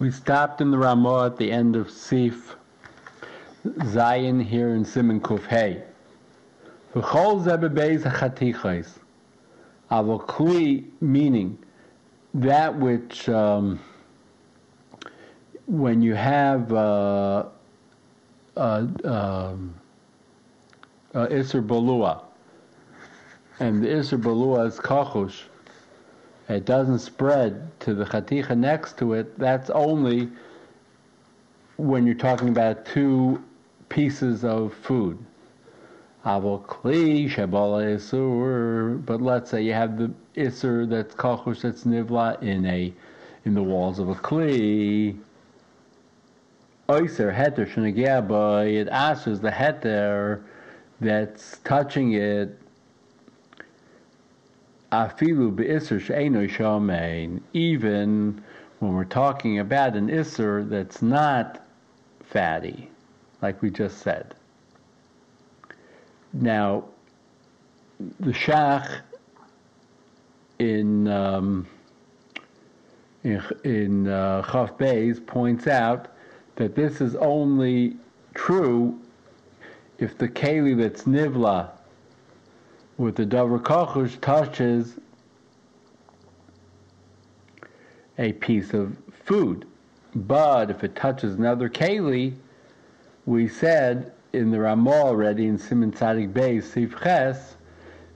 We stopped in the Ramah at the end of Sif Zion here in Simon Kuf Hey. Avol meaning that which, um, when you have uh, uh, um, uh, Isser Balua, and the Isser Balua is Kachush, it doesn't spread to the chaticha next to it, that's only when you're talking about two pieces of food. Avol kli shabala isur, but let's say you have the isur that's kachush that's nivla in a in the walls of a kli. Oiser heter shenagya it answers the heter that's touching it afilu be'isr she'eno shamein, even when we're talking about an isser that's not fatty, like we just said. Now, the Shach in um, in, in uh, Chaf Beis points out that this is only true if the keli that's nivla with the davar kachush touches a piece of food. But if it touches another keli, we said in the Ramah already in Simon Tzadik Bey Sif Ches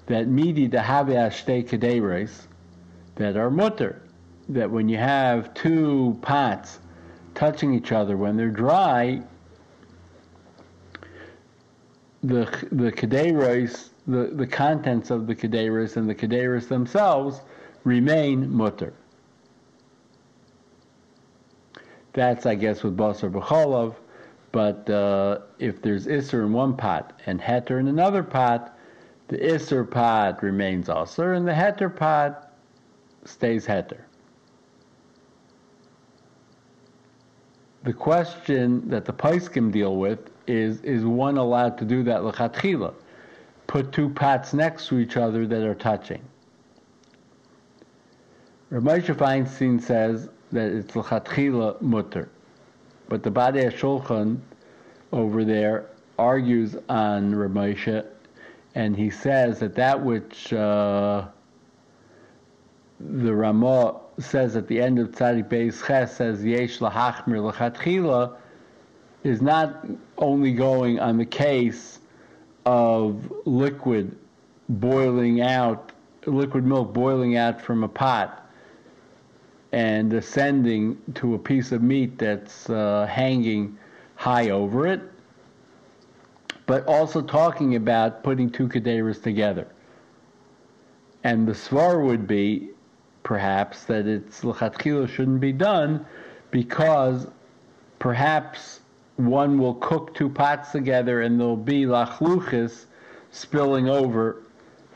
that midi dehave ashtei kederes that are mutter. That when you have two pots touching each other when they're dry, the the kederes the, the contents of the kederis and the kederis themselves remain mutter. That's, I guess, with basar b'cholov. But uh, if there's isser in one pot and heter in another pot, the isser pot remains asr and the heter pot stays heter. The question that the Paiskim deal with is, is one allowed to do that lechatchila? Put two pots next to each other that are touching. Ramosha Feinstein says that it's l'chatchila mutter, but the Badei Shulchan over there argues on Ramosha, and he says that that which uh, the Ramah says at the end of Tzadik Beis Ches says yesh lahachmir l'chatchila is not only going on the case of liquid boiling out, liquid milk boiling out from a pot and ascending to a piece of meat that's uh, hanging high over it, but also talking about putting two kederas together. And the svar would be, perhaps, that it's lechatchila shouldn't be done because perhaps one will cook two pots together and there'll be lachluchis spilling over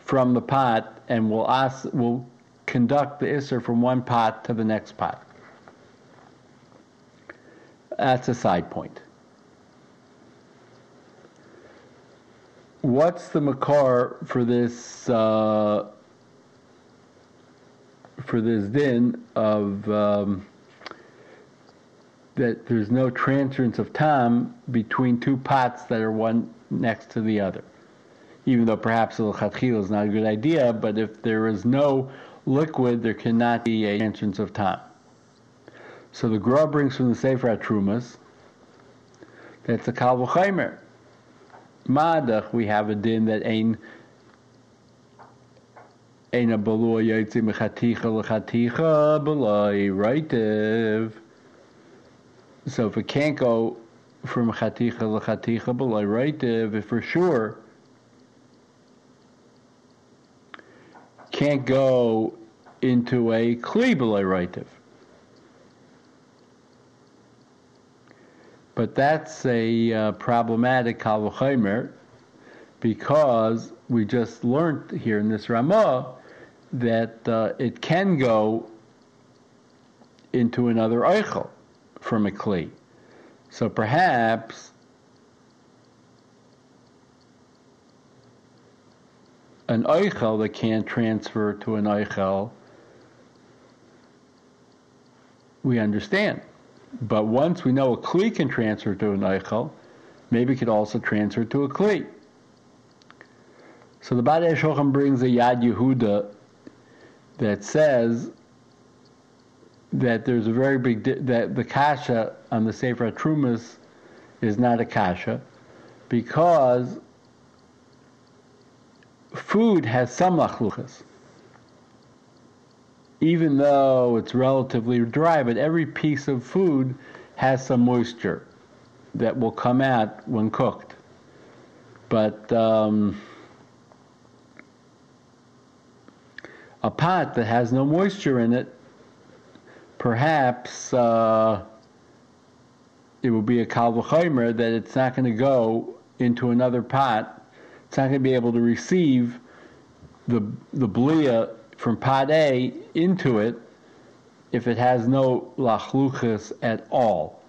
from the pot and will ask, will conduct the isser from one pot to the next pot. That's a side point. What's the makar for this uh, for this din of um, that there's no transference of time between two pots that are one next to the other. Even though perhaps chatchil is not a good idea, but if there is no liquid, there cannot be a transference of time. So the Gra brings from the Sefer Atrumas that's a Kal. Madach, we have a din that ain't Ein a balua yotzi mechaticha lechaticha balai. So if it can't go from chaticha lechaticha below right, if for sure can't go into a kli below. But that's a uh, problematic kavachimer because we just learned here in this Ramah that uh, it can go into another eichel from a kli. So perhaps an oichel that can't transfer to an oichel, we understand. But once we know a kli can transfer to an eichel, maybe it could also transfer to a kli. So the Badei Shulchan brings a Yad Yehuda that says that there's a very big di- that the kasha on the Sefer Trumas is not a kasha because food has some lachluchas. Even though it's relatively dry, but every piece of food has some moisture that will come out when cooked. But um, a pot that has no moisture in it, perhaps uh, it will be a kalvachimer that it's not going to go into another pot. It's not going to be able to receive the the blia from pot A into it if it has no lachluchas at all.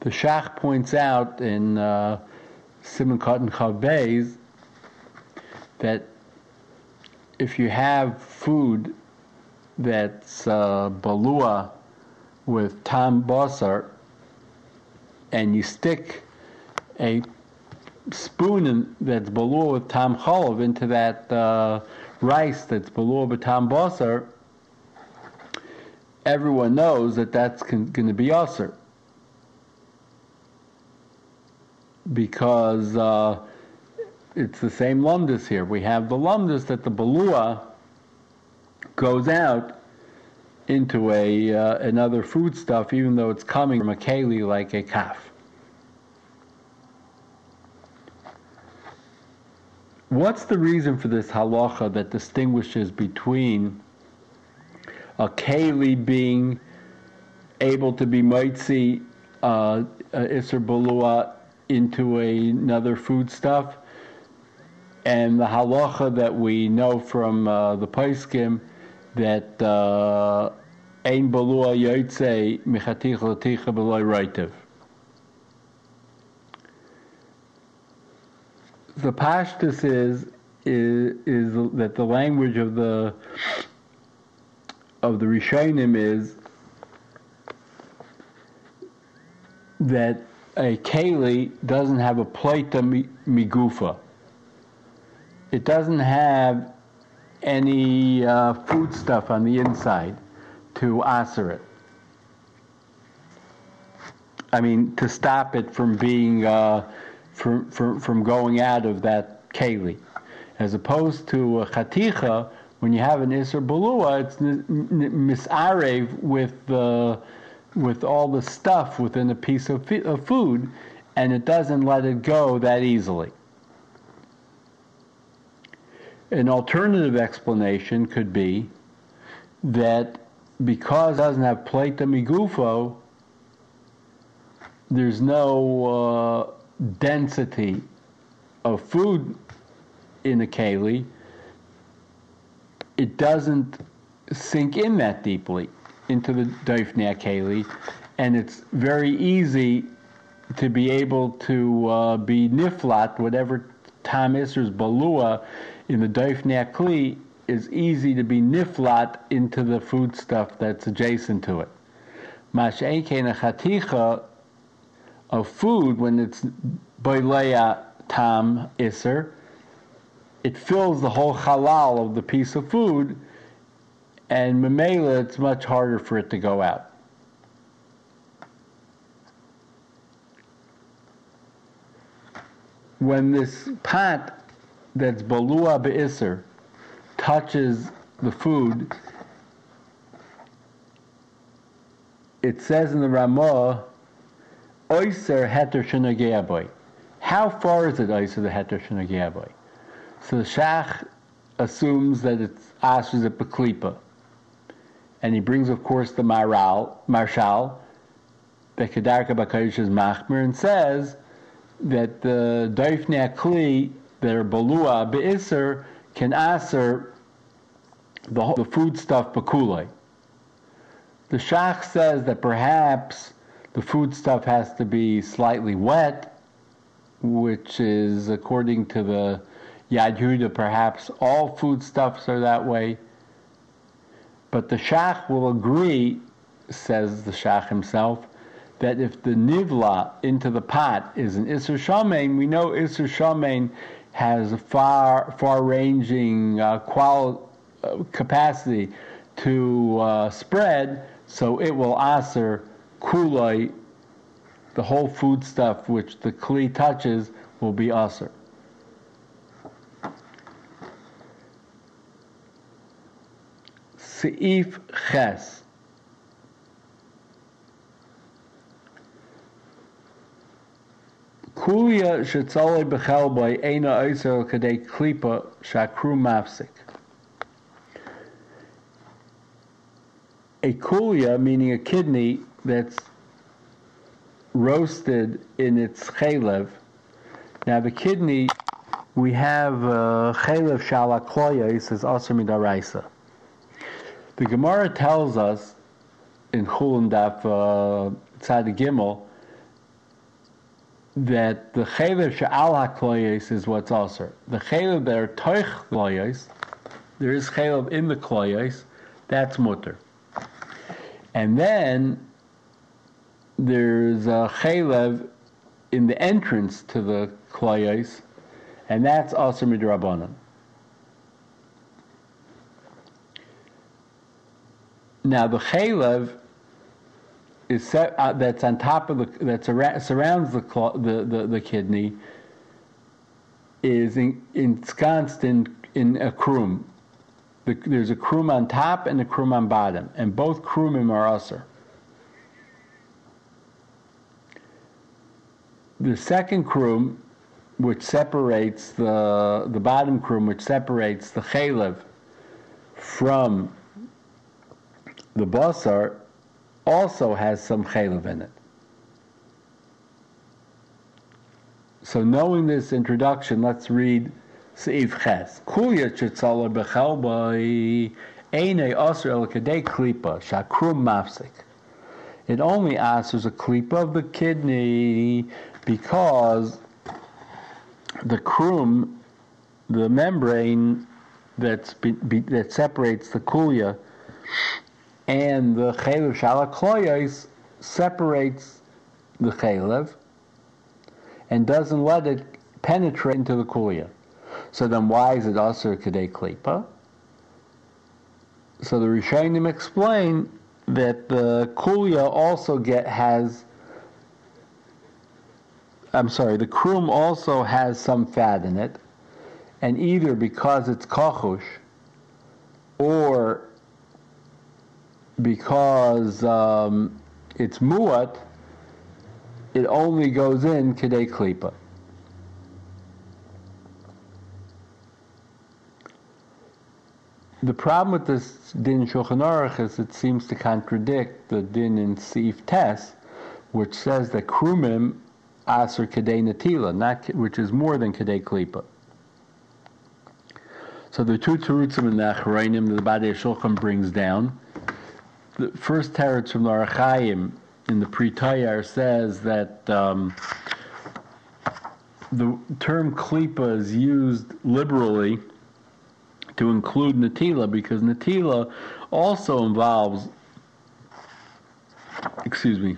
The Shach points out in uh, Simon Cotton Chavbeis that if you have food that's uh, balua with tam basar, and you stick a spoon in, that's balua with tam cholov into that uh, rice that's balua with tam basar, everyone knows that that's going to be usher. Because uh, it's the same lumdus here. We have the lumdus that the balua goes out into a uh, another foodstuff, even though it's coming from a keli like a calf. What's the reason for this halacha that distinguishes between a keli being able to be mitzi uh, iser balua into a, another foodstuff, and the halacha that we know from uh, the Paiskim that uh, ein balua yotze michatich laticha beloy reitiv. The pashtus is, is is that the language of the of the Rishonim is that a keli doesn't have a plata migufa. It doesn't have any uh, food stuff on the inside to aser it. I mean, to stop it from being uh, from, from from going out of that keli, as opposed to a chaticha. When you have an iser balua, it's misarev with the with all the stuff within a piece of, of food, and it doesn't let it go that easily. An alternative explanation could be that because it doesn't have plata migufo, there's no uh, density of food in the keli. It doesn't sink in that deeply into the doifnei keli, and it's very easy to be able to uh, be niflat, whatever tam isser's balua in the doifnei kli is easy to be niflat into the food stuff that's adjacent to it. Mash'ekein chaticha of food when it's boileya tam iser, it fills the whole halal of the piece of food, and memela it's much harder for it to go out. When this pot that's balua be'isr touches the food, it says in the Ramah, Oyser heter shenageaboy. How far is it Oyser the heter shenageaboy? So the Shach assumes that it's ashes at. And he brings, of course, the Maral, Maharshal, the Kedarka Bakayish is Machmer, and says that the Daifnei Kli that are Balua Be'isr can aser the, the food stuff The Shach says that perhaps the foodstuff has to be slightly wet, which is according to the Yad Yehuda, perhaps all foodstuffs are that way. But the Shach will agree, says the Shach himself, that if the nivla into the pot is an Isser Shamein, we know Isser Shamein has a far, far-ranging uh, qual- uh, capacity to uh, spread, so it will aser kuloi, the whole food stuff which the kli touches will be aser. Seif Ches. Kulia shetzolei bechel by eina oiser kadei klipa shakru mafsik. A kulia, meaning a kidney that's roasted in its chalev. Now the kidney, we have uh, chalev shalakloya, he says aser midaraisa. The Gemara tells us in Chullin Daf uh, Tzad Gimel that the chaylev she'al hakloyes is what's also. The that are toich kloyes, there is chaylev in the kloyes, that's mutter. And then there's a chaylev in the entrance to the kloyes, and that's also midrabanan. Now the chaylev is set, uh, that's on top of the that surrounds the, the, the, the kidney is in, ensconced in in a krum. The, there's a krum on top and a krum on bottom, and both krumim are usher. The second krum, which separates the the bottom krum, which separates the chaylev from the basar, also has some chaylev in it. So knowing this introduction, let's read Seif Ches. Kulya chitzala bechelba eine osir el kadei klipa shakrum mafsik. It only answers a klipa of the kidney because the krum, the membrane that's be, be, that separates the kulya and the chaylev shalakloyos separates the chaylev and doesn't let it penetrate into the kulia. So then why is it also kadei klipa? So the Rishonim explain that the kulia also get has I'm sorry, the krum also has some fat in it, and either because it's kachush or because um, it's muat, it only goes in kedei klipa. The problem with this din Shulchan Aruch is it seems to contradict the din in Seif Tes, which says that krumim aser kedei natila, not which is more than kedei klipa. So the two terutzim in the Acharayim that the Badei Shulchan brings down the first teretz from the Archaim in the Pri Tayar says that um, the term klipa is used liberally to include natila because natila also involves, excuse me,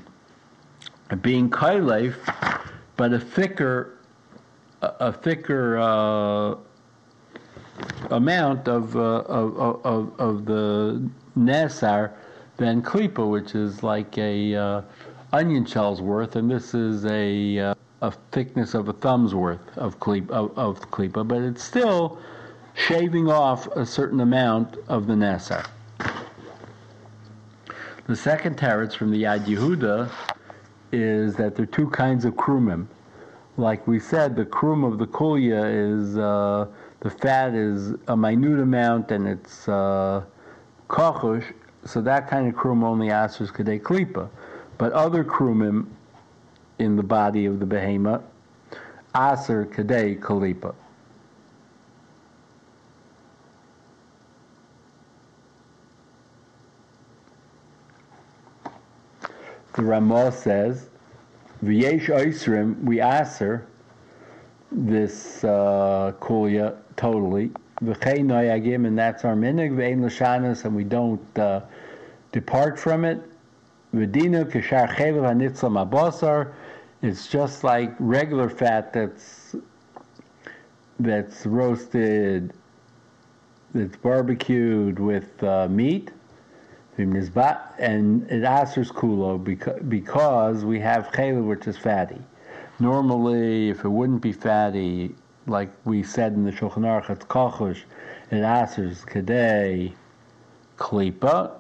being kailef, but a thicker, a thicker uh, amount of, uh, of, of, of the nesar than klipa, which is like a uh, onion shell's worth, and this is a uh, a thickness of a thumb's worth of klipa, of, of but it's still shaving off a certain amount of the nasa. The second teretz from the Yad Yehuda is that there are two kinds of krumim. Like we said, the krum of the kulya is uh, the fat is a minute amount and it's uh, kochush, so that kind of krum only answers kadei klipa. But other krumim in the body of the behemoth aser kadei kalipa. The Ramah says, "V'yesh oisrim we aser this uh, kulia totally. And that's our minig, and we don't uh, depart from it. V'dinu kishar mabosar, it's just like regular fat that's that's roasted, that's barbecued with uh, meat, and it asers kulo because, because we have chayla which is fatty. Normally, if it wouldn't be fatty, like we said in the Shulchan Aruch, it's kachush, it asers kadei klipa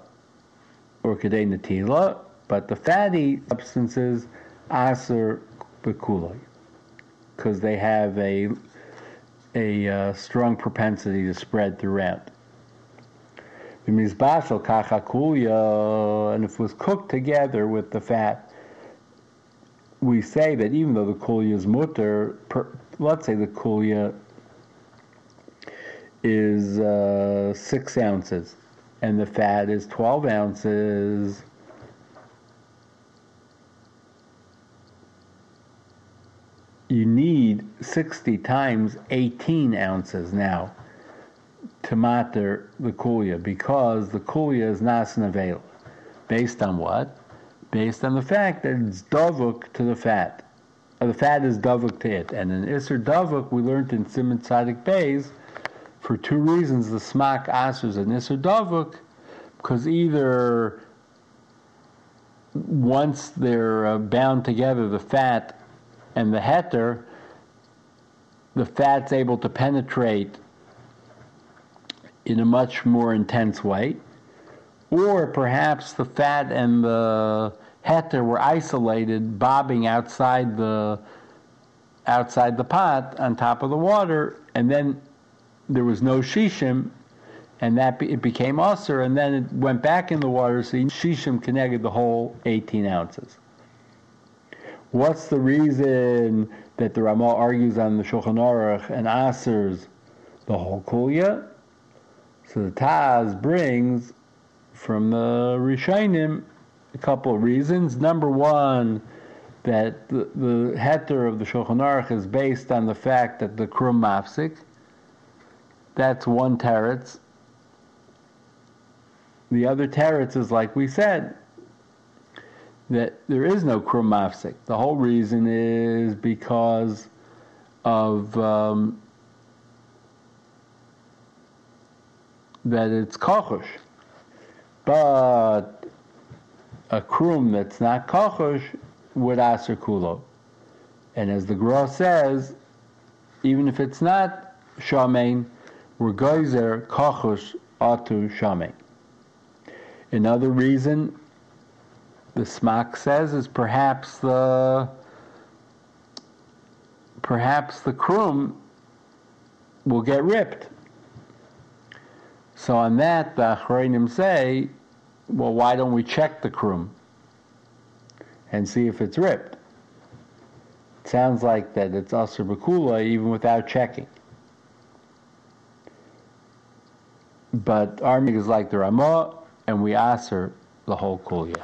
or kadei natila, but the fatty substances aser bekuloi because they have a a uh, strong propensity to spread throughout. And if it was cooked together with the fat, we say that even though the kulia is mutter, per, let's say the kulia is uh, six ounces and the fat is 12 ounces. You need 60 times 18 ounces now to matter the kulia because the kulia is nasnavela. Based on what? based on the fact that it's dovuk to the fat. The fat is davuk to it. And in Isser davuk, we learned in Simon Tzadik Beis, for two reasons, the smak asers and Isser davuk, because either once they're uh, bound together, the fat and the heter, the fat's able to penetrate in a much more intense way, or perhaps the fat and the heter were isolated, bobbing outside the outside the pot on top of the water, and then there was no shishim, and that be, it became usher, and then it went back in the water, so shishim connected the whole 18 ounces. What's the reason that the Ramah argues on the Shulchan Aruch and asers the whole kulia? So the Taz brings from the Rishonim a couple of reasons. Number one, that the, the heter of the Shulchan Aruch is based on the fact that the krum mafsik, that's one teretz. The other teretz is like we said, that there is no krum mafsik. The whole reason is because of um, that it's kochush. But a krum that's not kochosh would aser kulo. And as the Gra says, even if it's not shamein, we're geyser kochosh atu shamein. Another reason the smak says is perhaps the perhaps the krum will get ripped. So on that, the Achronim say well, why don't we check the krum and see if it's ripped? It sounds like that it's Asr Bakula uh, even without checking. But our is like the Ramah, and we Asr the whole Kulia.